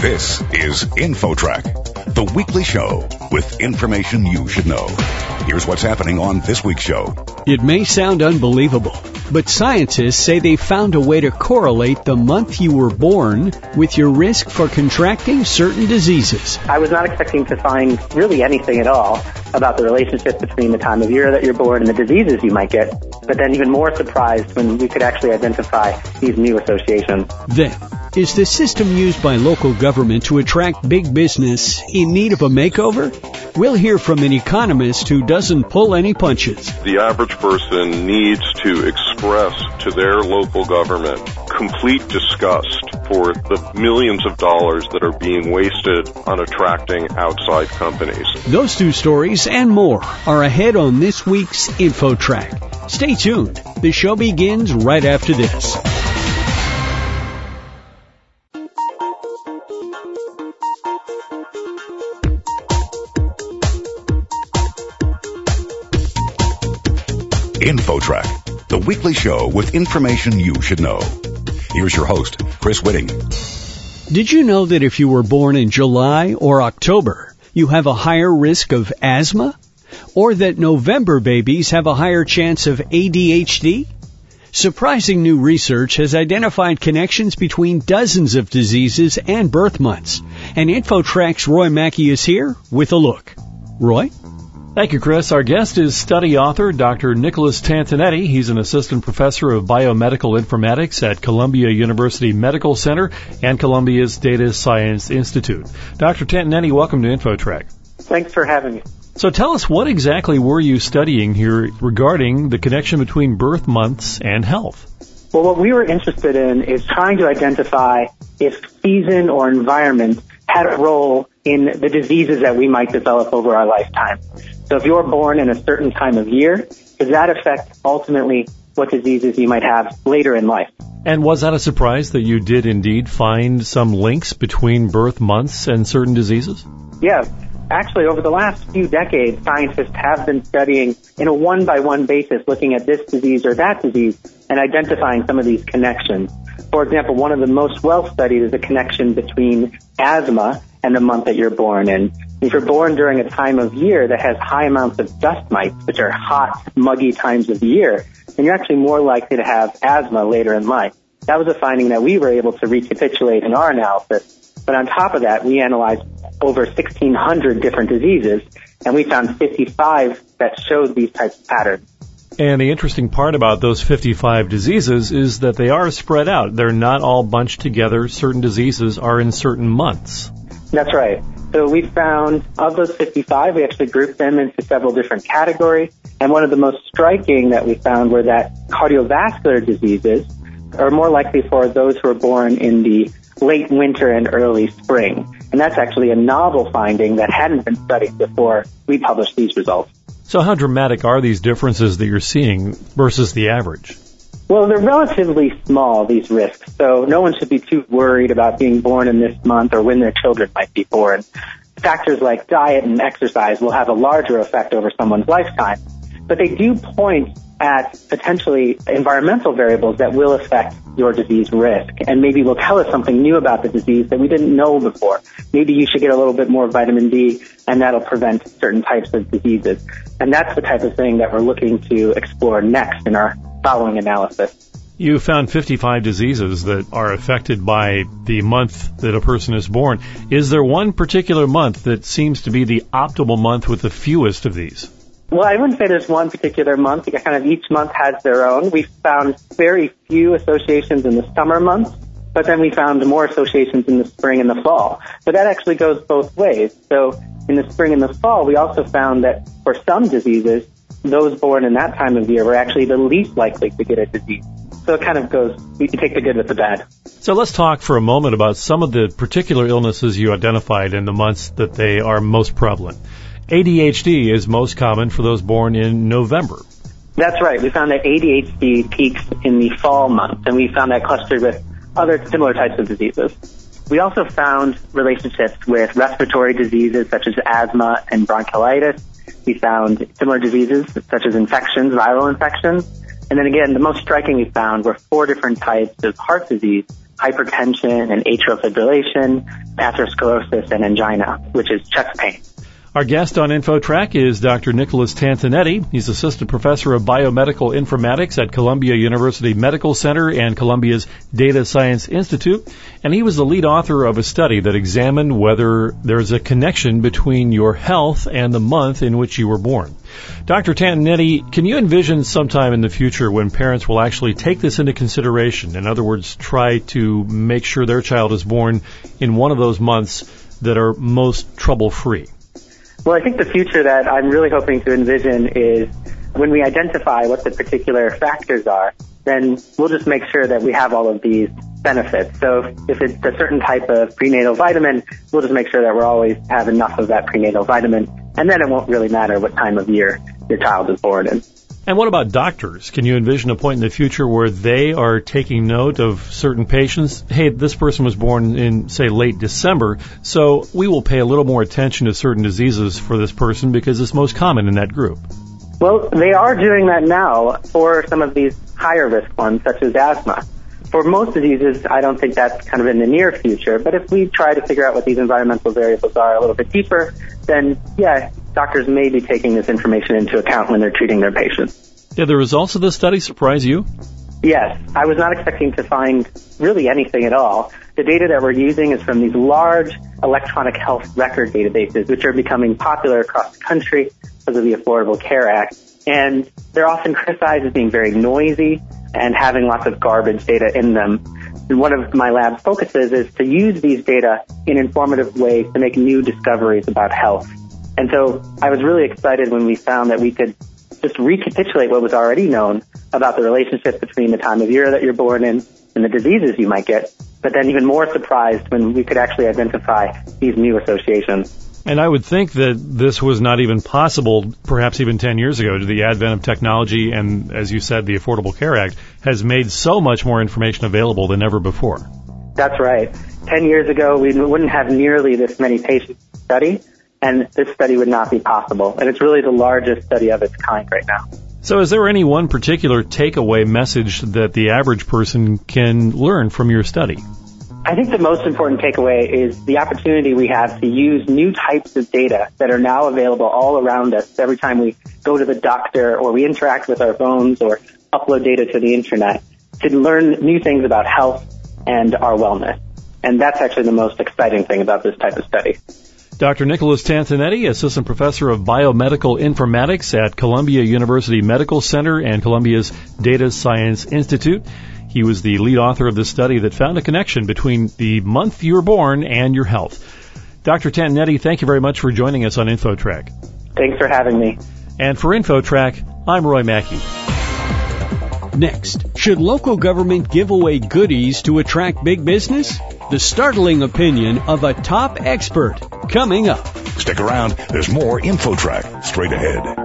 This is InfoTrack, the weekly show with information you should know. Here's what's happening on this week's show. It may sound unbelievable, but scientists say they found a way to correlate the month you were born with your risk for contracting certain diseases. I was not expecting to find really anything at all about the relationship between the time of year that you're born and the diseases you might get, but then even more surprised when we could actually identify these new associations. Then, is the system used by local government to attract big business in need of a makeover? We'll hear from an economist who doesn't pull any punches. The average person needs to express to their local government complete disgust for the millions of dollars that are being wasted on attracting outside companies. Those two stories and more are ahead on this week's InfoTrack. Stay tuned. The show begins right after this. InfoTrack, the weekly show with information you should know. Here's your host, Chris Whitting. Did you know that if you were born in July or October, you have a higher risk of asthma? Or that November babies have a higher chance of ADHD? Surprising new research has identified connections between dozens of diseases and birth months. And InfoTrack's Roy Mackey is here with a look. Roy? Thank you, Chris. Our guest is study author Dr. Nicholas Tatonetti. He's an assistant professor of biomedical informatics at Columbia University Medical Center and Columbia's Data Science Institute. Dr. Tatonetti, welcome to InfoTrack. Thanks for having me. So tell us what exactly were you studying here regarding the connection between birth months and health? Well, what we were interested in is trying to identify if season or environment had a role in the diseases that we might develop over our lifetime. So if you're born in a certain time of year, does that affect ultimately what diseases you might have later in life? And was that a surprise that you did indeed find some links between birth months and certain diseases? Yeah. Actually, over the last few decades, scientists have been studying in a one by one basis, looking at this disease or that disease and identifying some of these connections. For example, one of the most well studied is a connection between asthma and the month that you're born. in. if you're born during a time of year that has high amounts of dust mites, which are hot, muggy times of the year, then you're actually more likely to have asthma later in life. That was a finding that we were able to recapitulate in our analysis. But on top of that, we analyzed over 1,600 different diseases, and we found 55 that showed these types of patterns. And the interesting part about those 55 diseases is that they are spread out. They're not all bunched together. Certain diseases are in certain months. That's right. So we found of those 55, we actually grouped them into several different categories. And one of the most striking that we found were that cardiovascular diseases are more likely for those who are born in the late winter and early spring. And that's actually a novel finding that hadn't been studied before we published these results. So how dramatic are these differences that you're seeing versus the average? Well, they're relatively small, these risks, so no one should be too worried about being born in this month or when their children might be born. Factors like diet and exercise will have a larger effect over someone's lifetime, but they do point at potentially environmental variables that will affect your disease risk and maybe will tell us something new about the disease that we didn't know before. Maybe you should get a little bit more vitamin D and that'll prevent certain types of diseases. And that's the type of thing that we're looking to explore next in our following analysis. You found 55 diseases that are affected by the month that a person is born. Is there one particular month that seems to be the optimal month with the fewest of these? Well, I wouldn't say there's one particular month. Kind of each month has their own. We found very few associations in the summer months, but then we found more associations in the spring and the fall. But that actually goes both ways. So in the spring and the fall, we also found that for some diseases, those born in that time of year were actually the least likely to get a disease. So it kind of goes, you take the good with the bad. So let's talk for a moment about some of the particular illnesses you identified in the months that they are most prevalent. ADHD is most common for those born in November. That's right. We found that ADHD peaks in the fall months, and we found that clustered with other similar types of diseases. We also found relationships with respiratory diseases such as asthma and bronchiolitis, we found similar diseases such as infections, viral infections. And then again, the most striking we found were four different types of heart disease hypertension and atrial fibrillation, atherosclerosis, and angina, which is chest pain. Our guest on InfoTrack is Dr. Nicholas Tatonetti. He's assistant professor of biomedical informatics at Columbia University Medical Center and Columbia's Data Science Institute. And he was the lead author of a study that examined whether there's a connection between your health and the month in which you were born. Dr. Tatonetti, can you envision sometime in the future when parents will actually take this into consideration? In other words, try to make sure their child is born in one of those months that are most trouble free? Well, I think the future that I'm really hoping to envision is when we identify what the particular factors are, then we'll just make sure that we have all of these benefits. So if it's a certain type of prenatal vitamin, we'll just make sure that we're always have enough of that prenatal vitamin, and then it won't really matter what time of year your child is born in. And what about doctors? Can you envision a point in the future where they are taking note of certain patients? Hey, this person was born in, say, late December, so we will pay a little more attention to certain diseases for this person because it's most common in that group. Well, they are doing that now for some of these higher risk ones, such as asthma. For most diseases, I don't think that's kind of in the near future, but if we try to figure out what these environmental variables are a little bit deeper, then yeah, doctors may be taking this information into account when they're treating their patients. Did the results of this study surprise you? Yes, I was not expecting to find really anything at all. The data that we're using is from these large electronic health record databases, which are becoming popular across the country because of the Affordable Care Act. And they're often criticized as being very noisy and having lots of garbage data in them. And one of my lab's focuses is to use these data in informative ways to make new discoveries about health. And so I was really excited when we found that we could just recapitulate what was already known about the relationship between the time of year that you're born in and the diseases you might get, but then even more surprised when we could actually identify these new associations. And I would think that this was not even possible, perhaps even 10 years ago, to the advent of technology and, as you said, the Affordable Care Act has made so much more information available than ever before. That's right. 10 years ago, we wouldn't have nearly this many patients study, and this study would not be possible. And it's really the largest study of its kind right now. So, is there any one particular takeaway message that the average person can learn from your study? I think the most important takeaway is the opportunity we have to use new types of data that are now available all around us every time we go to the doctor or we interact with our phones or upload data to the internet to learn new things about health and our wellness. And that's actually the most exciting thing about this type of study. Dr. Nicholas Tatonetti, Assistant Professor of Biomedical Informatics at Columbia University Medical Center and Columbia's Data Science Institute. He was the lead author of the study that found a connection between the month you were born and your health. Dr. Tatonetti, thank you very much for joining us on InfoTrack. Thanks for having me. And for InfoTrack, I'm Roy Mackey. Next, should local government give away goodies to attract big business? The startling opinion of a top expert coming up. Stick around. There's more InfoTrack straight ahead.